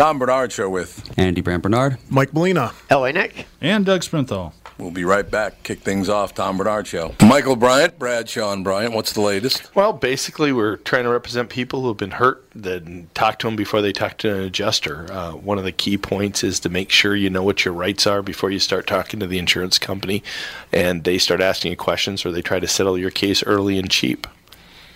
Tom Barnard Show with Andy Brant Barnard. Mike Molina. LA Nick. And Doug Sprinthal. We'll be right back. Kick things off. Tom Barnard Show. Michael Bryant, Brad Sean Bryant. What's the latest? Well, basically, we're trying to represent people who have been hurt, then talk to them before they talk to an adjuster. Uh, one of the key points is to make sure you know what your rights are before you start talking to the insurance company and they start asking you questions or they try to settle your case early and cheap.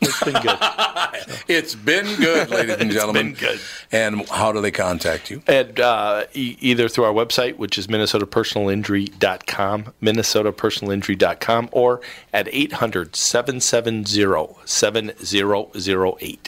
It's been good. It's been good, ladies and It's gentlemen. been good. And how do they contact you? And uh, e- either through our website, which is minnesotapersonalinjury.com, minnesotapersonalinjury.com, or at 800-770-7008.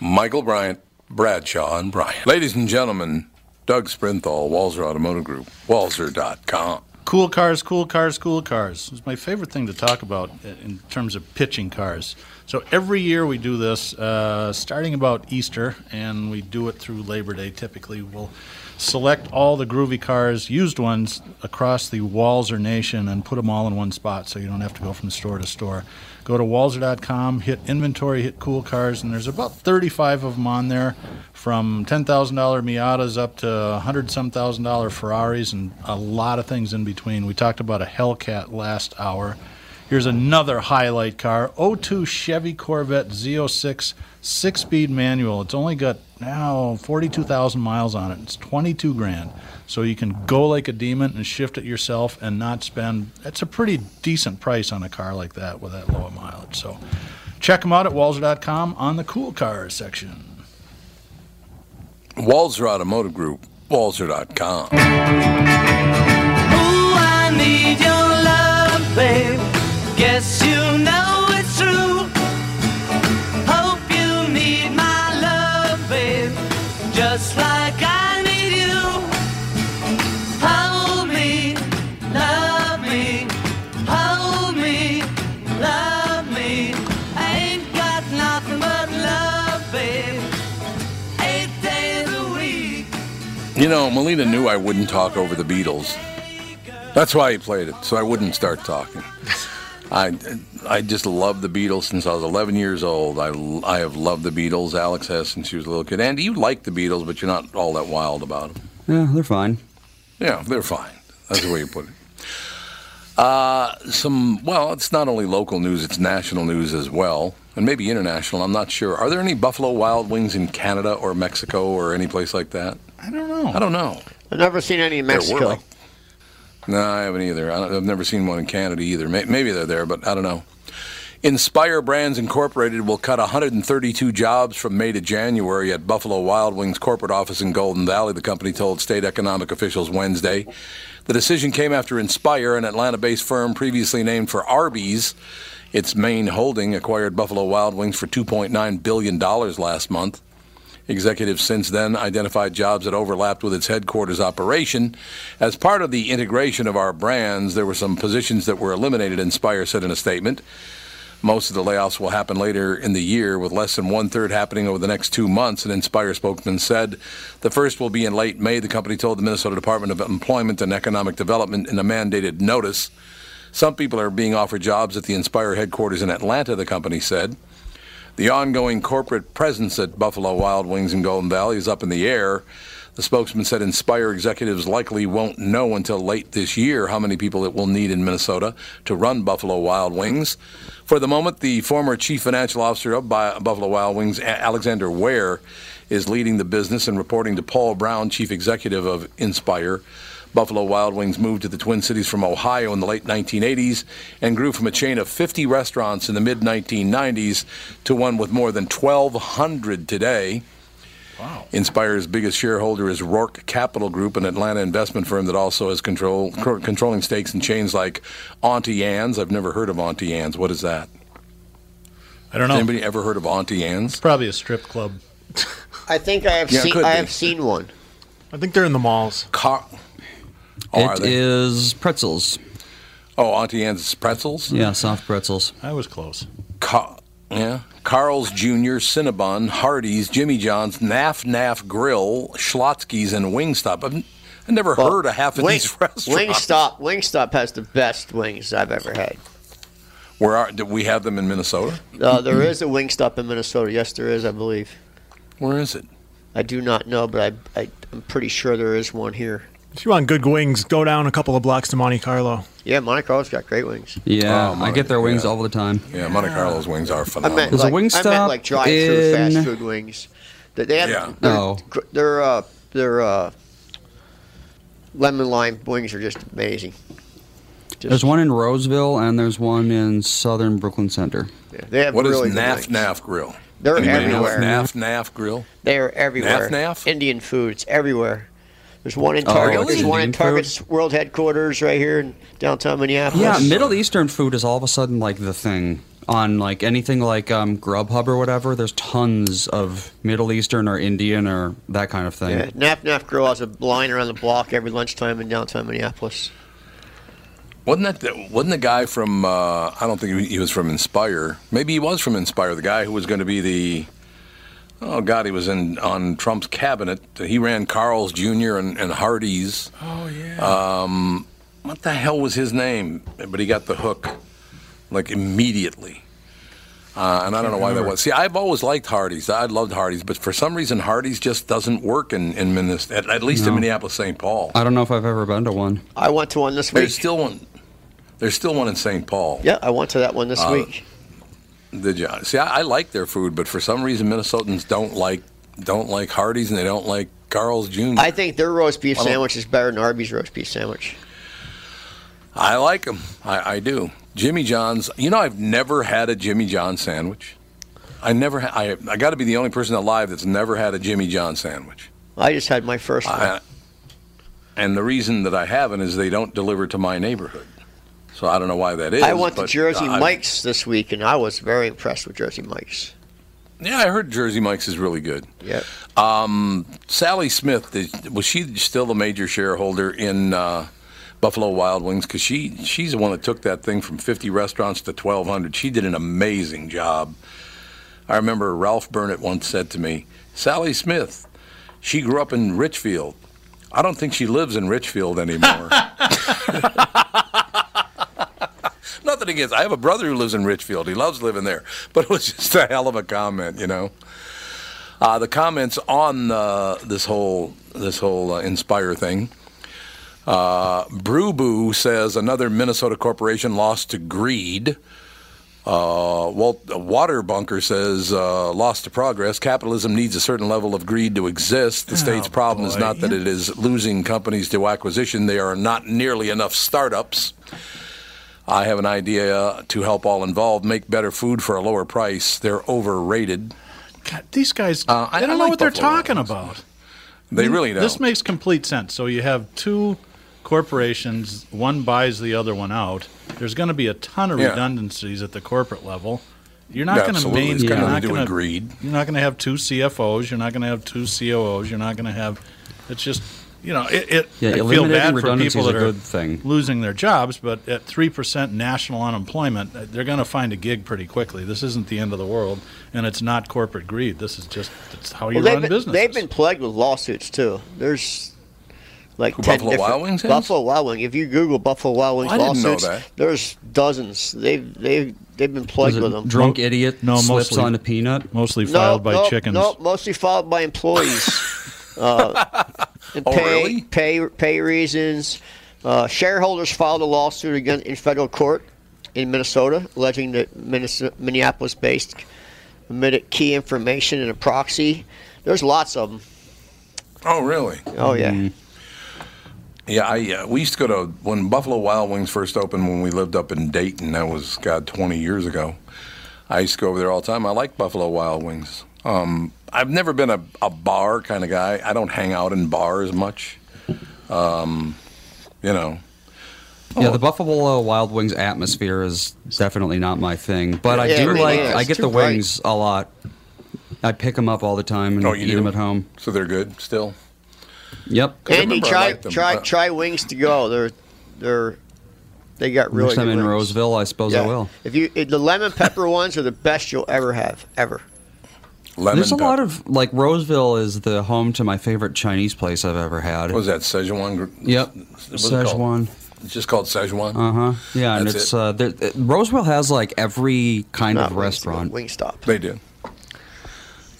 Michael Bryant, Bradshaw, and Bryant. Ladies and gentlemen, Doug Sprinthal, Walser Automotive Group, walser.com. Cool cars, cool cars, cool cars. It's my favorite thing to talk about in terms of pitching cars. So every year we do this, uh, starting about Easter, and we do it through Labor Day typically. We'll select all the groovy cars, used ones, across the Walser Nation and put them all in one spot so you don't have to go from store to store. Go to walser.com, hit inventory, hit cool cars, and there's about 35 of them on there from $10,000 Miatas up to 100 some thousand dollar Ferraris and a lot of things in between. We talked about a Hellcat last hour. Here's another highlight car 02 Chevy Corvette Z06 six speed manual. It's only got now 42,000 miles on it. It's 22 grand. So you can go like a demon and shift it yourself and not spend. It's a pretty decent price on a car like that with that low mileage. So check them out at walser.com on the cool cars section. Walser Automotive Group, walser.com. Ooh, I need your love, babe. Guess you know You know, Molina knew I wouldn't talk over the Beatles. That's why he played it, so I wouldn't start talking. I, I just love the Beatles since I was 11 years old. I, I have loved the Beatles. Alex has since she was a little kid. Andy, you like the Beatles, but you're not all that wild about them. Yeah, they're fine. Yeah, they're fine. That's the way you put it. Uh, some, well, it's not only local news, it's national news as well, and maybe international. I'm not sure. Are there any Buffalo Wild Wings in Canada or Mexico or any place like that? I don't know. I don't know. I've never seen any in There were, Mexico. like- No, I haven't either. I don't, I've never seen one in Canada either. Maybe they're there, but I don't know. Inspire Brands Incorporated will cut 132 jobs from May to January at Buffalo Wild Wings corporate office in Golden Valley, the company told state economic officials Wednesday. The decision came after Inspire, an Atlanta based firm previously named for Arby's, its main holding, acquired Buffalo Wild Wings for $2.9 billion last month. Executives since then identified jobs that overlapped with its headquarters operation. As part of the integration of our brands, there were some positions that were eliminated, Inspire said in a statement. Most of the layoffs will happen later in the year, with less than one third happening over the next two months, an Inspire spokesman said. The first will be in late May, the company told the Minnesota Department of Employment and Economic Development in a mandated notice. Some people are being offered jobs at the Inspire headquarters in Atlanta, the company said. The ongoing corporate presence at Buffalo Wild Wings in Golden Valley is up in the air. The spokesman said Inspire executives likely won't know until late this year how many people it will need in Minnesota to run Buffalo Wild Wings. For the moment, the former chief financial officer of Buffalo Wild Wings, Alexander Ware, is leading the business and reporting to Paul Brown, chief executive of Inspire. Buffalo Wild Wings moved to the Twin Cities from Ohio in the late 1980s and grew from a chain of 50 restaurants in the mid 1990s to one with more than 1,200 today. Wow. Inspire's biggest shareholder is Roark Capital Group, an Atlanta investment firm that also has control co- controlling stakes in chains like Auntie Anne's. I've never heard of Auntie Anne's. What is that? I don't Has know. anybody ever heard of Auntie Anne's? It's Probably a strip club. I think I have Yeah, it seen. I be. have seen one. I think they're in the malls. Car- oh, are they? is pretzels. oh, Auntie Anne's pretzels. Yeah, soft pretzels. I was close. Ca- yeah. Carl's Jr., Cinnabon, Hardee's, Jimmy John's, Naf Naf Grill, Schlotzsky's, and Wingstop. I've, I've never Well, heard of half of Wing, these restaurants. Wingstop. Wingstop has the best wings I've ever had. Where are, do we have them in Minnesota? Uh, there is a Wingstop in Minnesota. Yes, there is. I believe. Where is it? I do not know, but I, I I'm pretty sure there is one here. If you want good wings, go down a couple of blocks to Monte Carlo. Yeah, Monte Carlo's got great wings. Yeah, Oh, I Monte- get their wings yeah. all the time. Yeah, Monte Carlo's wings are I phenomenal. meant There's a like, I Wingstop meant like drive-through in- fast food wings. They they have Yeah. their, Oh. gr- their uh, their uh, lemon lime wings are just amazing. Just, There's one in Roseville and there's one in southern Brooklyn Center. yeah, they have What is really good Naf wings. Naf Grill? They're Anybody know everywhere. Naf Naf Grill? They are everywhere. Naf? Naf? Indian food. It's everywhere. There's one in Oh, Target. really? There's one in Indian food? Target's world headquarters right here in downtown Minneapolis. Yeah, Middle Eastern food is all of a sudden like the thing on like anything like um, Grubhub or whatever. There's tons of Middle Eastern or Indian or that kind of thing. Yeah, Naf Naf Grill has a line around the block every lunchtime in downtown Minneapolis. Wasn't that the, wasn't the guy from? Uh, I don't think he, he was from Inspire. Maybe he was from Inspire. The guy who was going to be the. Oh God, he was in on Trump's cabinet. He ran Carl's Jr. and, and Hardee's. Oh yeah. Um, what the hell was his name? But he got the hook, like immediately. Uh, and I don't know why that was. See, I've always liked Hardee's. I loved Hardee's, but for some reason, Hardee's just doesn't work in in Minnesota. At, at least in Minneapolis, St. Paul. I don't know if I've ever been to one. I went to one this week. There's still one. There's still one in St. Paul. yeah, I went to that one this Uh, week. Did you see? I, I like their food, but for some reason, Minnesotans don't like don't like Hardee's and they don't like Carl's Jr. I think their roast beef sandwich is better than Arby's roast beef sandwich. I like them. I, I do. Jimmy John's. You know, I've never had a Jimmy John sandwich. I never. Ha- I I got to be the only person alive that's never had a Jimmy John sandwich. I just had my first one. I, and the reason that I haven't is they don't deliver to my neighborhood. So I don't know why that is. I went to Jersey uh, Mike's this week, and I was very impressed with Jersey Mike's. Yeah, I heard Jersey Mike's is really good. Yep. Um, Sally Smith was she still the major shareholder in uh, Buffalo Wild Wings? Because she she's the one that took that thing from 50 restaurants to 1,200. She did an amazing job. I remember Ralph Burnet once said to me, "Sally Smith, she grew up in Richfield. I don't think she lives in Richfield anymore." Nothing against. I have a brother who lives in Richfield. He loves living there, but it was just a hell of a comment, you know. Uh, the comments on uh, this whole this whole uh, Inspire thing. Uh, Brew Boo says another Minnesota corporation lost to greed. Uh, Walt Water Bunker says uh, lost to progress. Capitalism needs a certain level of greed to exist. The state's problem is boy. not that it is losing companies to acquisition. There are not nearly enough startups. I have an idea to help all involved make better food for a lower price. They're overrated. God, these guys, Uh, I- don't I know like what they're talking Wild about. They really don't. This makes complete sense. So you have two corporations, one buys the other one out. There's going to be a ton of Yeah. redundancies at the corporate level. You're not going to main. It's nothing not to do going with greed. You're not going to have two CFOs. You're not going to have two COOs. You're not going to have. It's just you know it. it Yeah, I feel bad for people that are good thing. losing their jobs, but at three percent national unemployment, uh, they're going to find a gig pretty quickly. This isn't the end of the world, and it's not corporate greed. This is just it's how you Well, run been, business. they've been plagued with lawsuits too. There's like Who, 10 Buffalo different- Wild Wings has? Buffalo Wild Wing. If you Google Buffalo Wild Wings I didn't know lawsuits, that. there's dozens. They've they've they've been Was plagued it with them. drunk idiot No, slips mostly- on a peanut? mostly no, filed by no, chickens. No, mostly filed by employees. uh, And Oh, pay, really? Pay pay reasons. Uh, shareholders filed a lawsuit again in federal court in Minnesota, alleging that Minneapolis-based omitted key information in a proxy. There's lots of them. Oh, really? Oh yeah. Mm. Yeah, I uh, we used to go to when Buffalo Wild Wings first opened when we lived up in Dayton. That was God twenty years ago. I used to go over there all the time. I like Buffalo Wild Wings. Um, I've never been a, a bar kind of guy. I don't hang out in bars much. Um, you know, Yeah, the Buffalo Wild Wings atmosphere is definitely not my thing, but I Yeah, do it really like. is. I get Too the bright. wings a lot. I pick them up all the time and Oh, you eat do? them at home. so they're good still. Yep. I Andy, try them, try but- try wings to go. They're they're they got really Next time good in wings. Roseville, I suppose Yeah. I will. If you the lemon pepper ones are the best you'll ever have ever. Lemon There's a pepper. lot of like Roseville is the home to my favorite Chinese place I've ever had. What was that Szechuan? gr- Yep, What's it called? Szechuan. It's just called Szechuan. Uh huh. Yeah, and That's it's it? uh, there, uh, Roseville has like every kind Not of Wingstop, restaurant. Wingstop. They do.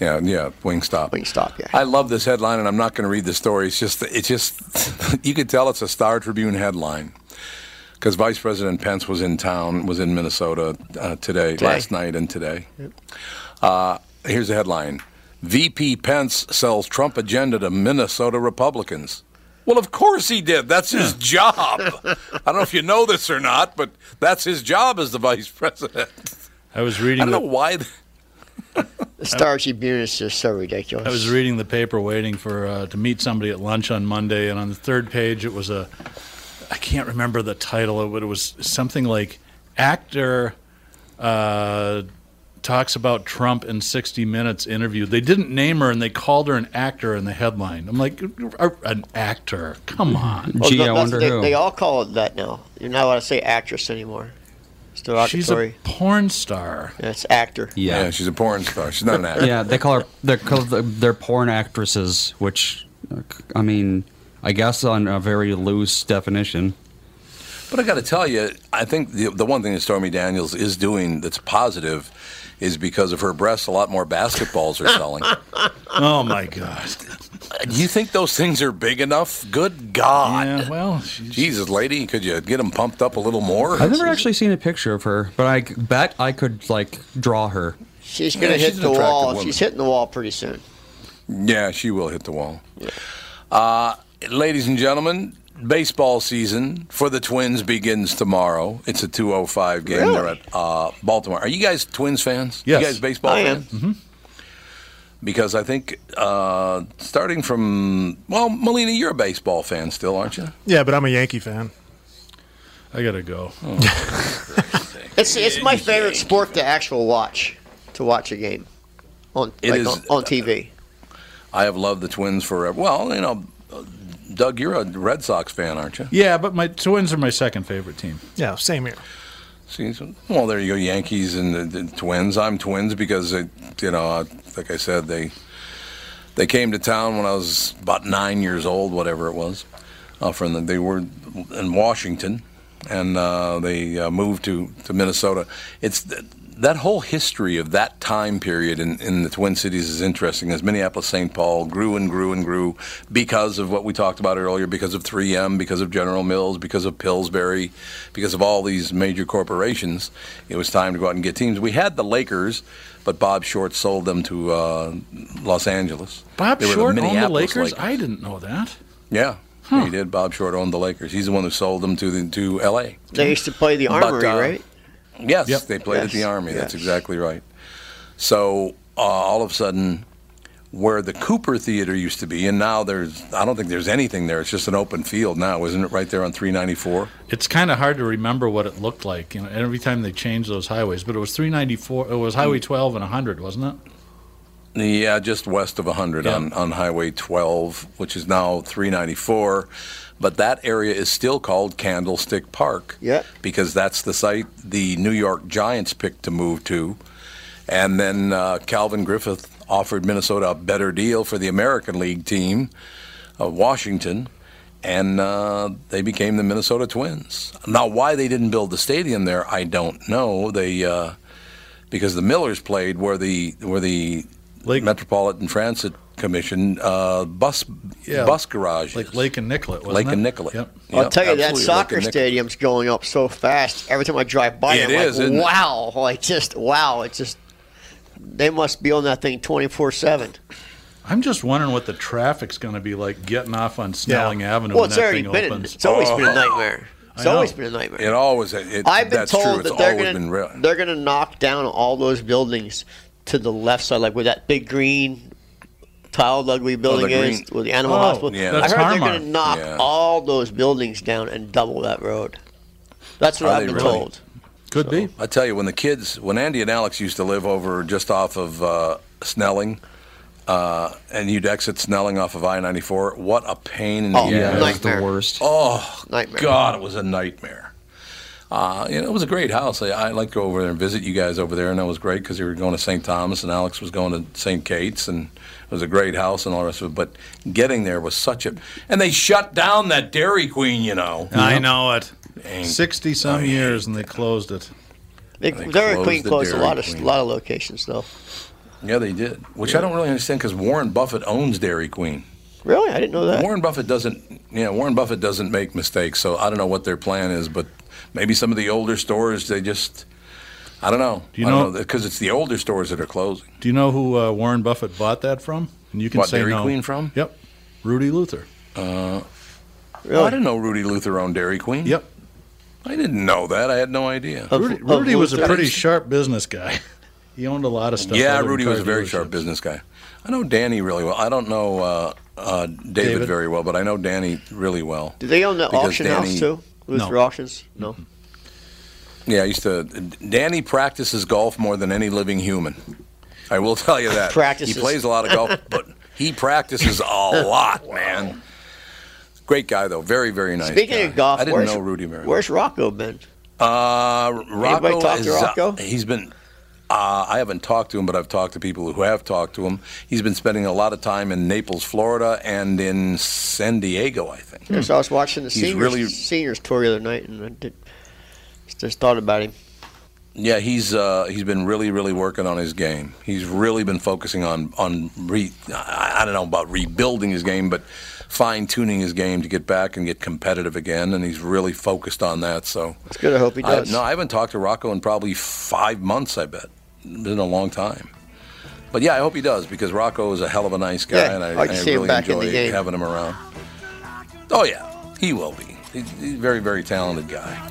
Yeah, yeah, Wingstop. Wingstop, yeah. I love this headline, and I'm not going to read the story. It's just, it's just, you could tell it's a Star Tribune headline because Vice President Pence was in town, was in Minnesota uh, today, Today. last night, and today. Uh, here's the headline: VP Pence sells Trump agenda to Minnesota Republicans. Well, of course he did. That's his job. I don't know if you know this or not, but that's his job as the vice president. I was reading. I don't know The, why. th- The Star Tribune is just so ridiculous. I was reading the paper, waiting for uh, to meet somebody at lunch on Monday, and on the third page, it was a. I can't remember the title of it. It was something like actor uh, talks about Trump in 60 Minutes interview. They didn't name her, and they called her an actor in the headline. I'm like, "Uh, an actor? Come on. Well, Gee, I wonder they, who. they all call it that now. You're not allowed to say actress anymore. It's She's a porn star. That's actor. Yeah. Yeah. she's a porn star. She's not an actor. yeah, they call her they're called they're porn actresses, which uh, I mean, I guess on a very loose definition. But I got to tell you, I think the, the one thing that Stormy Daniels is doing that's positive is because of her breasts, a lot more basketballs are selling. Oh my God. Do you think those things are big enough? Good God. Yeah. Well, she's, Jesus, lady, could you get them pumped up a little more? I've never actually seen a picture of her, but I bet I could like draw her. She's going to Yeah, hit she's the wall. woman. She's hitting the wall pretty soon. Yeah, she will hit the wall. Uh, ladies and gentlemen, baseball season for the Twins begins tomorrow. It's a 2:05 game. Really? They're at uh, Baltimore. Are you guys Twins fans? Yes. You guys baseball I am. fans? Because I think uh, starting from well, Molina, you're a baseball fan still, aren't you? Yeah, but I'm a Yankee fan. I gotta go. It's it's my favorite sport to actual watch, to watch a game, on It like is- on, on TV. I have loved the Twins forever. Well, you know, Doug, you're a Red Sox fan, aren't you? Yeah, but my Twins are my second favorite team. Yeah, same here. See, so- well, there you go, Yankees and the, the Twins. I'm Twins because, it, you know, uh, like I said, they they came to town when I was about nine years old, whatever it was. Uh, from the, they were in Washington, and uh, they uh, moved to, to Minnesota. It's th- that whole history of that time period in, in the Twin Cities is interesting. As Minneapolis St. Paul grew and grew and grew because of what we talked about earlier, because of 3M, because of General Mills, because of Pillsbury, because of all these major corporations. It was time to go out and get teams. We had the Lakers, but Bob Short sold them to uh, Los Angeles. Bob They were Short owned the Minneapolis Lakers? I didn't know that. Yeah, he did. Bob Short owned the Lakers. He's the one who sold them to the, to L.A. They used to play the But, Armory, uh, right? Yes, Yep. they played at the Yes, Army. That's exactly right. So uh, all of a sudden, where the Cooper Theater used to be, and now there's, I don't think there's anything there. It's just an open field now, isn't it? Right there on 394. It's kind of hard to remember what it looked like. You know, every time they changed those highways, but it was 394. It was Highway 12 and 100, wasn't it? Yeah, just west of 100 Yeah. on, on Highway 12, which is now 394. But that area is still called Candlestick Park. Yeah. Because that's the site the New York Giants picked to move to. And then uh, Calvin Griffith offered Minnesota a better deal for the American League team, uh, Washington, and uh, they became the Minnesota Twins. Now, why they didn't build the stadium there, I don't know. They uh, because the Millers played where the where the Lake- Metropolitan Transit Commission uh, bus Yeah, bus garages. Like Lake and Nicollet, wasn't Lake it? and Nicollet. Yep. I'll Yep, tell you that absolutely, Lake soccer stadium's going up so fast. Every time I drive by, It I'm is, like, isn't it? wow, like just wow. It's just they must be on that thing twenty four seven. I'm just wondering what the traffic's going to be like getting off on Snelling Avenue Well, when it's that thing been. opens. It's always been a Oh. nightmare. It's always been a nightmare. It always. It, I've been that's told true. that It's they're always gonna been real. they're gonna knock down all those buildings to the left side, like with that big green tiled ugly building Oh, green- is, with the animal Oh, hospital. yeah. I that's heard they're gonna knock Yeah. all those buildings down and double that road. That's what Are I've been really? told. Could be. I tell you, when the kids, when Andy and Alex used to live over just off of uh, Snelling, uh, and you'd exit Snelling off of I ninety four, what a pain in the Oh, Yeah, ass! the worst. Oh, Nightmare. God, it was a nightmare. Uh, you know, it was a great house. I, I like to go over there and visit you guys over there, and that was great because you were going to St. Thomas, and Alex was going to St. Kate's, and it was a great house and all the rest of it. But getting there was such a, and they shut down that Dairy Queen, you know. I know it. Dang. 60 some years and they closed it. They, They Dairy closed Queen the closed a lot of Queen. lot of locations though. Yeah, they did, which I don't really understand because Warren Buffett owns Dairy Queen. Really, I didn't know that. Warren Buffett doesn't, Yeah, Warren Buffett doesn't make mistakes, so I don't know what their plan is, but maybe some of the older stores they just, I don't know. Do you I know- because it's the older stores that are closing. Do you know who uh, Warren Buffett bought that from? And you can What, say Dairy no. Queen from? Yep. Rudy Luther. Oh, Really? I didn't know Rudy Luther owned Dairy Queen. Yep. I didn't know that. I had no idea. Of- Rudy, of Rudy was a pretty sharp business guy. He owned a lot of stuff. yeah, Rudy was a very sharp business guy. I know Danny really well. I don't know uh, uh, David, David? very well, but I know Danny really well. Do they own the auction Danny- house too? Luther No. Auctions? No. Yeah, I used to. Danny practices golf more than any living human. I will tell you that. Practices. He plays a lot of golf, but he practices a lot, man. Great guy though. Very, very nice. Speaking guy. of golf, I didn't where's, know Rudy very where's Rocco been? Uh, Rocco talk to is, Rocco? Uh, he's been. Uh, I haven't talked to him, but I've talked to people who have talked to him. He's been spending a lot of time in Naples, Florida, and in San Diego, I think. Yes, I was watching the He's seniors, really- seniors tour the other night, and I did, just thought about him. Yeah, he's uh, he's been really, really working on his game. He's really been focusing on on re, I I don't know about rebuilding his game, but fine tuning his game to get back and get competitive again. And he's really focused on that. So It's good. I hope he I, does. no, I haven't talked to Rocco in probably five months. I bet it's been a long time. But yeah, I hope he does because Rocco is a hell of a nice guy, Yeah, and I, to I really enjoy having him around. Oh yeah, he will be. He's, he's a very, very talented guy.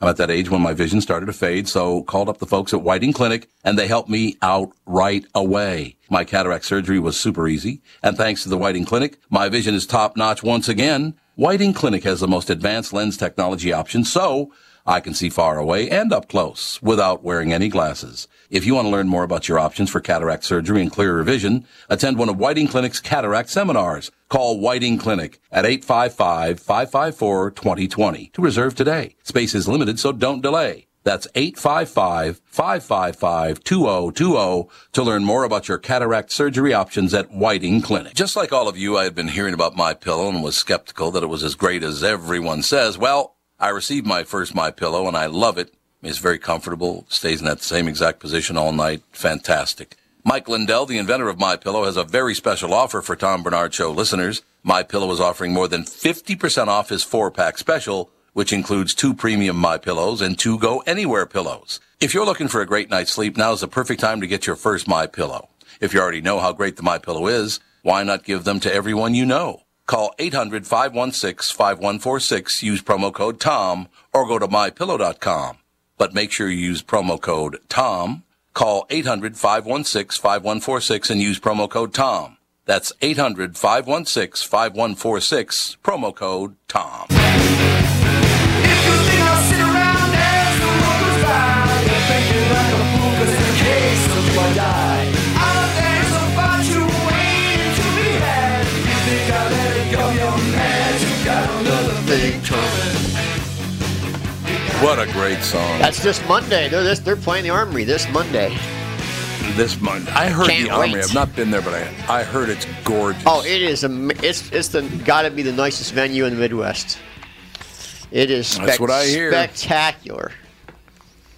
I'm at that age when my vision started to fade, so called up the folks at Whiting Clinic and they helped me out right away. My cataract surgery was super easy, and thanks to the Whiting Clinic, my vision is top notch once again. Whiting Clinic has the most advanced lens technology options, so I can see far away and up close without wearing any glasses. If you want to learn more about your options for cataract surgery and clearer vision, attend one of Whiting Clinic's cataract seminars. Call Whiting Clinic at 855-554-2020 to reserve today. Space is limited, so don't delay. That's 855-555-2020 to learn more about your cataract surgery options at Whiting Clinic. Just like all of you, I had been hearing about My Pillow and was skeptical that it was as great as everyone says. Well, I received my first My Pillow and I love it. It's very comfortable, stays in that same exact position all night. Fantastic. Mike Lindell, the inventor of My Pillow, has a very special offer for Tom Barnard Show listeners. My Pillow is offering more than 50% off his four-pack special, which includes two premium My Pillows and two Go Anywhere pillows. If you're looking for a great night's sleep, now is the perfect time to get your first My Pillow. If you already know how great the My Pillow is, why not give them to everyone you know? Call 800-516-5146, use promo code TOM, or go to mypillow.com. But make sure you use promo code TOM. Call 800-516-5146 and use promo code TOM. That's 800-516-5146, promo code TOM. What a great song. That's this Monday. They're this, they're playing the Armory this Monday. This Monday. I heard Can't the Armory. wait. I've not been there, but I, I heard it's gorgeous. Oh, it is. am- It's it's the got to be the nicest venue in the Midwest. It is. That's what I hear. Spectacular.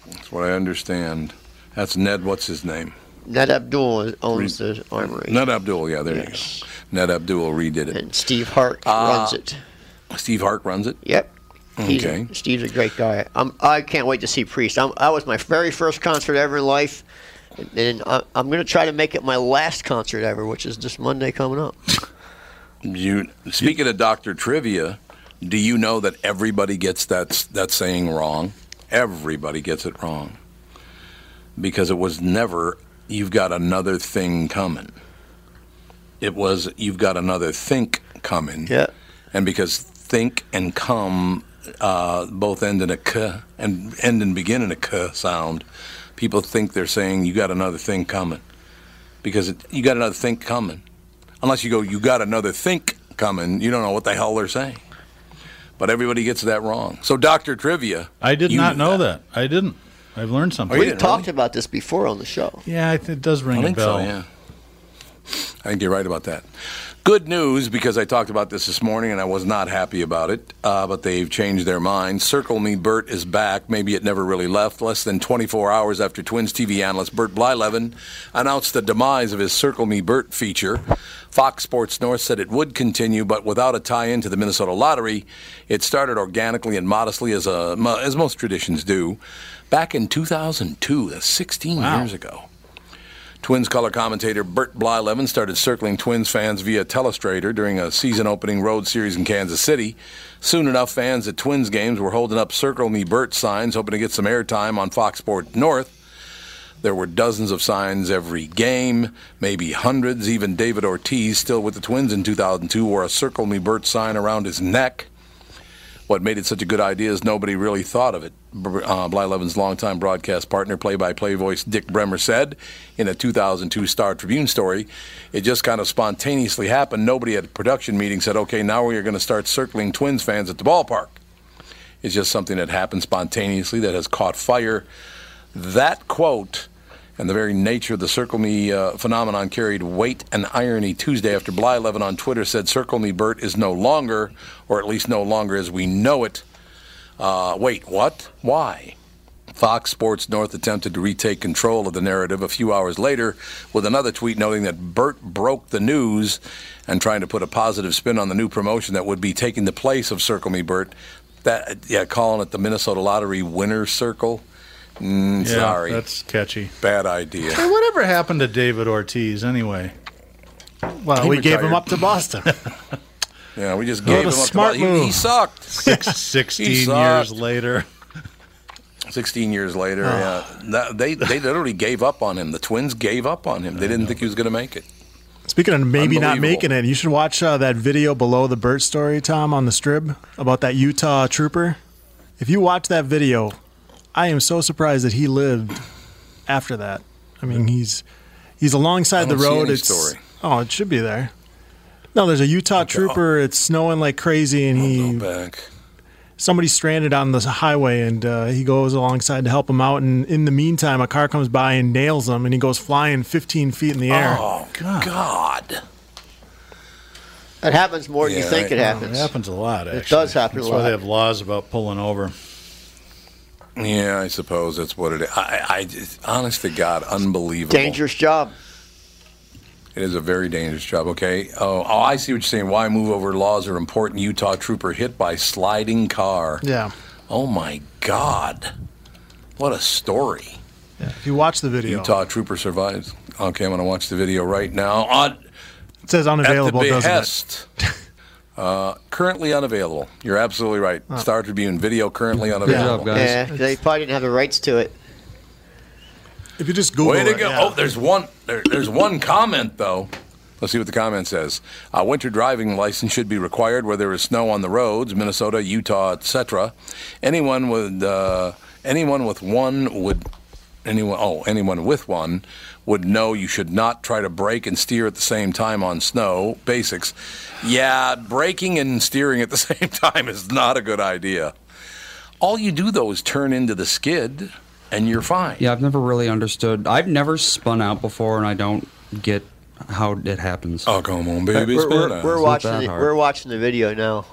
That's what I understand. That's Ned. What's his name? Ned Abdul owns the Armory, Ned Abdul. Yeah, there Yes. you go. Ned Abdul redid it. and Steve Hart Uh, runs it. Steve Hart runs it. Yep. He's Okay. Steve's a great guy. I'm, I can't wait to see Priest. I'm, that was my very first concert ever in life, and, I, I'm going to try to make it my last concert ever, which is this Monday coming up. You speaking of Doctor Trivia, do you know that everybody gets that that saying wrong? Everybody gets it wrong because it was never "you've got another thing coming." It was "you've got another think coming." Yeah. and because think and come uh, both end in a k and end and begin in a k sound, people think they're saying you got another thing coming because it, you got another thing coming. Unless you go, you got another think coming, you don't know what the hell they're saying. But everybody gets that wrong. So, Doctor Trivia, I did not know that. I didn't. I've learned something. Oh, We've talked really? about this before on the show. Yeah, it, it does ring I a think bell. so. Yeah, I think you're right about that. Good news because I talked about this this morning and I was not happy about it, uh, but they've changed their mind. Circle Me Bert is back. Maybe it never really left. Less than 24 hours after Twins TV analyst Bert Blyleven announced the demise of his Circle Me Bert feature, Fox Sports North said it would continue, but without a tie-in to the Minnesota Lottery. It started organically and modestly, as a, as most traditions do, back in 2002. That's 16 years ago. Twins color commentator Bert Blyleven started circling Twins fans via telestrator during a season opening road series in Kansas City. Soon enough, fans at Twins games were holding up Circle Me Bert signs, hoping to get some airtime on Fox Sports North. There were dozens of signs every game, maybe hundreds. Even David Ortiz, still with the Twins in 2002, wore a Circle Me Bert sign around his neck. What made it such a good idea is nobody really thought of it. Uh, Blyleven's longtime broadcast partner, play-by-play voice Dick Bremer, said in a 2002 Star Tribune story, "It just kind of spontaneously happened. Nobody at a production meeting said, "Okay, now we are going to start circling Twins fans at the ballpark." It's just something that happened spontaneously that has caught fire. That quote and the very nature of the Circle Me uh, phenomenon carried weight and irony Tuesday after Bly Blyleven on Twitter said Circle Me Bert is no longer, or at least no longer as we know it. Uh, wait, what? Why? Fox Sports North attempted to retake control of the narrative a few hours later with another tweet noting that Bert broke the news and trying to put a positive spin on the new promotion that would be taking the place of Circle Me Bert. That yeah, calling it the Minnesota Lottery Winner Circle. Mm, Yeah, sorry, that's catchy. bad idea. Hey, whatever happened to David Ortiz anyway? Well, He we gave him retired. up to Boston. Yeah, we just What gave a him up. to- smart he, he move. sucked. Six, 16 He years sucked. later. 16 years later, yeah. That- they they literally gave up on him. The Twins gave up on him. They didn't think he was going to make it. Speaking of maybe not Unbelievable. making it, you should watch uh, that video below the Bert story, Tom, on the strip about that Utah trooper. If you watch that video, I am so surprised that he lived after that. I mean, he's he's alongside I the don't see road. any it's story. oh, it should be there. No, there's a Utah trooper. It's snowing like crazy, and he Back. somebody's stranded on the highway and uh, he goes alongside to help him out and in the meantime a car comes by and nails him and he goes flying 15 feet in the air Oh God! That happens more than you think I it know. It happens. happens a lot, actually. It does happen a lot. That's why they have laws about pulling over. Yeah, I suppose that's what it is. I, I just, honest to God, unbelievable. Dangerous job. It is a very dangerous job. Okay. Oh, oh, I see what you're saying. Why move over laws are important. Utah trooper hit by sliding car. yeah Oh my God! What a story. if you watch the video Utah trooper survives. Okay, I'm going to watch the video right now. On it says unavailable at the doesn't it behest. Uh, currently unavailable. You're absolutely right. Star Tribune video currently Good unavailable. job, guys. Yeah, they probably didn't have the rights to it. if you just google Way to it, go! yeah. Oh, there's one. There, there's one comment though. Let's see what the comment says. A winter driving license should be required where there is snow on the roads, Minnesota, Utah, etc. Anyone with uh, anyone with one would anyone oh anyone with one would know you should not try to brake and steer at the same time on snow. Basics. Yeah, braking and steering at the same time is not a good idea. All you do though is turn into the skid, and you're fine. Yeah, I've never really understood. I've never spun out before, and I don't get how it happens. Oh come on, baby, we're, spin we're, out. we're watching. The, we're watching the video now.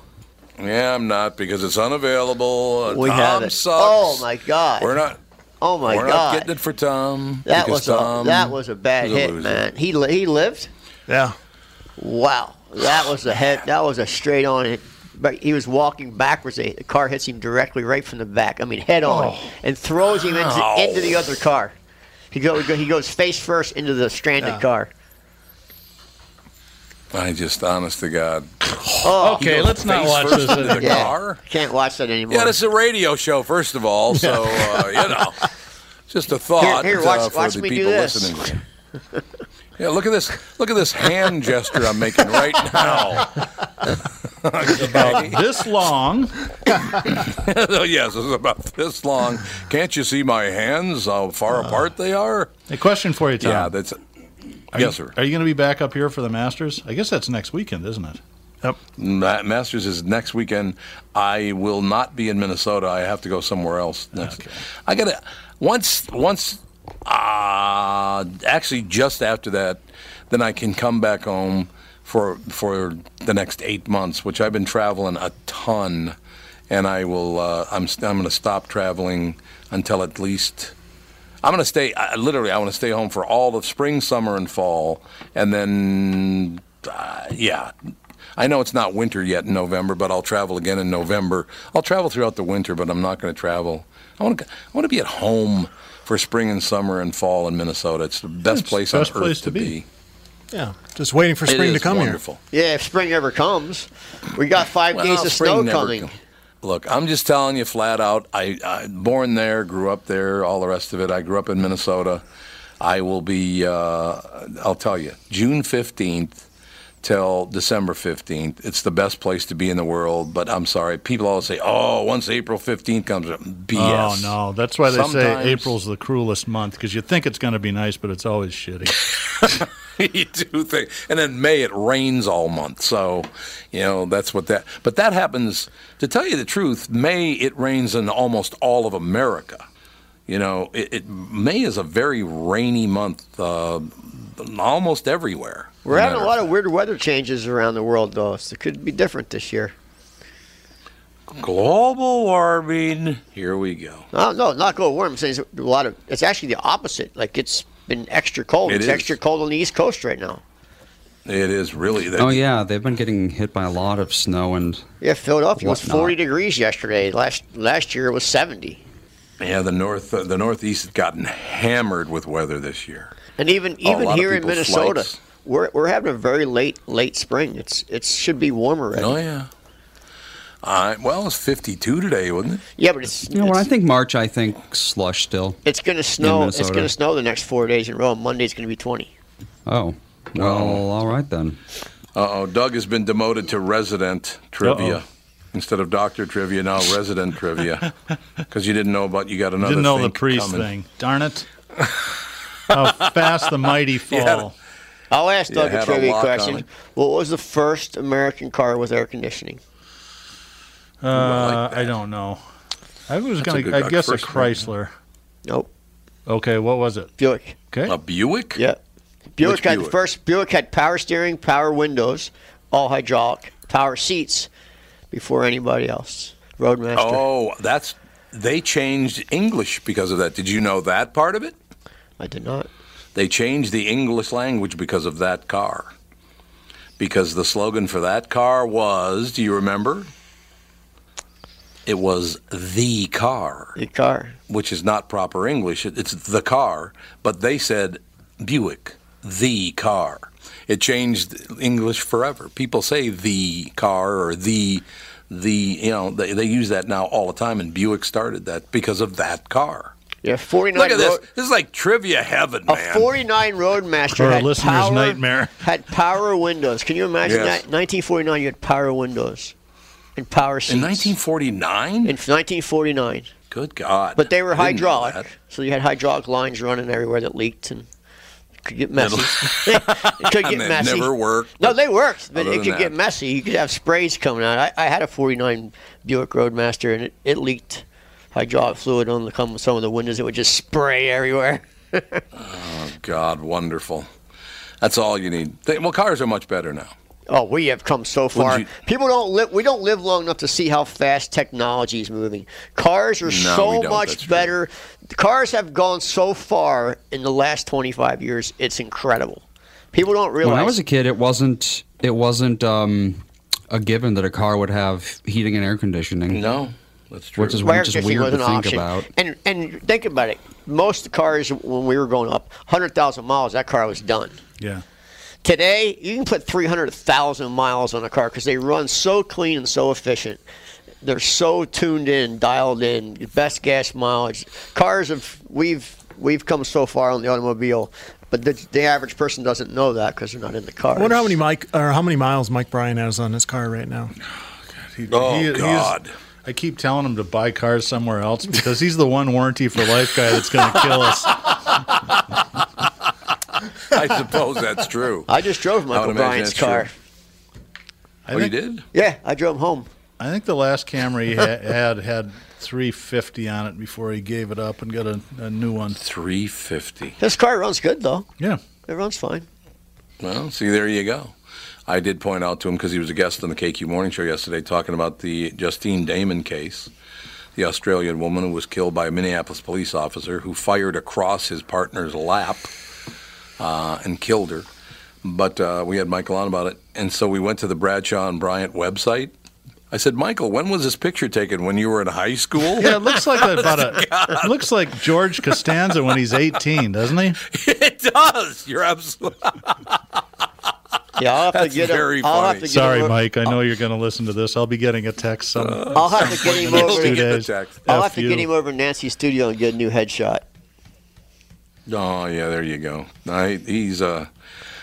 Yeah, I'm not because it's unavailable. We Tom have it. sucks. Oh my god. We're not. Oh my we're god. not getting it for Tom. that because was a Tom that was a bad is a hit, man. He he lived. Yeah. Wow, that was a head. That was a straight on hit. But he was walking backwards. The car hits him directly right from the back. I mean, head on, oh. and throws him into, into the other car. He go he goes face first into the stranded Yeah. car. I just, honest to God. Oh, Okay, let's not watch this. into the yeah. car. Can't watch that anymore. Yeah, it's a radio show, first of all, so uh, you know, just a thought Here- here, watch- uh, for watch the me people listening. Yeah, look at this! Look at this hand gesture I'm making right now. about this long. Oh, yes, it's about this long. Can't you see my hands? How far apart they are? A question for you, Tom. Yeah, that's. Are yes, you, sir. Are you going to be back up here for the Masters? I guess that's next weekend, isn't it? Yep. Ma- Masters is next weekend. I will not be in Minnesota. I have to go somewhere else next. I gotta once once uh actually just after that, then I can come back home for for the next eight months, which I've been traveling a ton, and I will. Uh, I'm I'm going to stop traveling until at least. I'm going to stay. I, literally, I want to stay home for all of spring, summer, and fall, and then uh, yeah. I know it's not winter yet in November, but I'll travel again in November. I'll travel throughout the winter, but I'm not going to travel. I want to. I want to be at home for spring and summer and fall in Minnesota. It's the best It's place the on best earth place to to be. be. Yeah. Just waiting for It spring to is come wonderful. yeah, if spring ever comes, we got five Well, days of spring snow coming. come. Look, I'm just telling you flat out. I, I born there, grew up there, all the rest of it. I grew up in Minnesota. I will be. Uh, I'll tell you, June 15th till December 15th. It's the best place to be in the world. But I'm sorry, people always say, "Oh, once April 15th comes, up BS." Oh no, that's why they Sometimes- say April's the cruelest month because you think it's going to be nice, but it's always shitty. you do think, and then May it rains all month. So, you know that's what that. But that happens. To tell you the truth, May it rains in almost all of America. You know, it, it May is a very rainy month, uh, almost everywhere. We're having a lot of weird weather changes around the world, though, so it could be different this year. global warming. Here we go. No, no, not global warming. It's a lot of. It's actually the opposite. Like it's been extra cold. It it's is. extra cold on the East Coast right now. It is really. Oh yeah, they've been getting hit by a lot of snow and Yeah, Philadelphia was 40 degrees yesterday. Last last year it was 70. Yeah, the north, uh, the northeast has gotten hammered with weather this year. And even Oh, even here in Minnesota, flights. we're we're having a very late late spring. It's it should be warmer already. Oh yeah. Uh, well, it's 52 today, wasn't it? Yeah, but it's you know when I think March, I think slush still. it's going to snow. It's going to snow the next four days in a row. Monday's going to be 20. Oh, well, all right then. Uh oh, Doug has been demoted to resident trivia. Uh-oh. Instead of doctor trivia, now resident trivia. Because you didn't know about, you got another Didn't know the thing priest coming. thing. Darn it! How fast the mighty Yeah. fall. I'll ask Doug had a a trivia lock question. What was the first American car with air conditioning? Uh, I don't know. I was a gonna. I guess a First Chrysler. Nope. Okay, what was it? Buick. Okay. A Buick? Yeah. Buick Which had Buick? first. Buick had power steering, power windows, all hydraulic, power seats, before anybody else. Roadmaster. Oh, that's. They changed English because of that. Did you know that part of it? I did not. They changed the English language because of that car. Because the slogan for that car was, do you remember? It was the car. The car. which is not proper English. It's the car, but they said Buick, the car. It changed English forever. People say the car or the the you know they, they use that now all the time, and Buick started that because of that car. Yeah, 49 Look at this. road, This is like trivia heaven, A man. 49 Roadmaster For a had listener's power, nightmare. had power windows. Can you imagine Yes. that? 1949, you had power windows and power seats. In 1949? In 1949. Good God. But they were hydraulic, so you had hydraulic lines running everywhere that leaked and could get messy. it could get messy. never worked. No, they worked, but it could get messy. You could have sprays coming out. I, I had a 49 Buick Roadmaster, and it, it leaked hydraulic fluid on the come some of the windows. It would just spray everywhere. Oh God, wonderful. That's all you need. They, well, cars are much better now. Oh, we have come so far. you- People don't live. We don't live long enough to see how fast technology is moving. Cars are No, so don't. That's much true. better. Cars have gone so far in the last 25 years. It's incredible. People don't realize. When I was a kid, it wasn't it wasn't um, a given that a car would have heating and air conditioning. No, that's true. Which is which is conditioning weird was to an think option. about. And and think about it. Most cars when we were growing up, 100,000 miles, that car was done. Yeah. Today, you can put 300,000 miles on a car because they run so clean and so efficient. They're so tuned in, dialed in, best gas mileage. Cars have we've we've come so far on the automobile, but the, the average person doesn't know that because they're not in the car. I wonder how many Mike or how many miles Mike Bryant has on his car right now. Oh, he- Oh, he- he is- God. I keep telling him to buy cars somewhere else because he's the one warranty for life guy that's going to kill us. I suppose that's true. I just drove I would Michael imagine car. true. I Oh, you did? Yeah, I drove him home. I think the last Camry he ha- had had 350 on it before he gave it up and got a, a new one. 350. This car runs good though. Yeah. It runs fine. Well, see, there you go. I did point out to him because he was a guest on the KQ Morning Show yesterday talking about the Justine Damond case, the Australian woman who was killed by a Minneapolis police officer who fired across his partner's lap uh, and killed her. But uh, we had Michael on about it. And so we went to the Bradshaw and Bryant website. I said, Michael, when was this picture taken? When you were in high school? Yeah, it looks like about a. It looks like George Costanza when he's 18, doesn't he? it does. You're absolutely. Yeah, I'll have That's to get him. very I'll have funny. to get Sorry, him, Mike. I know you're going to listen to this. I'll be getting a text. Some, I'll have to get him over. two Get days. I'll have to get him over to Nancy's studio and get a new headshot. Oh yeah, there you go. I, he's uh,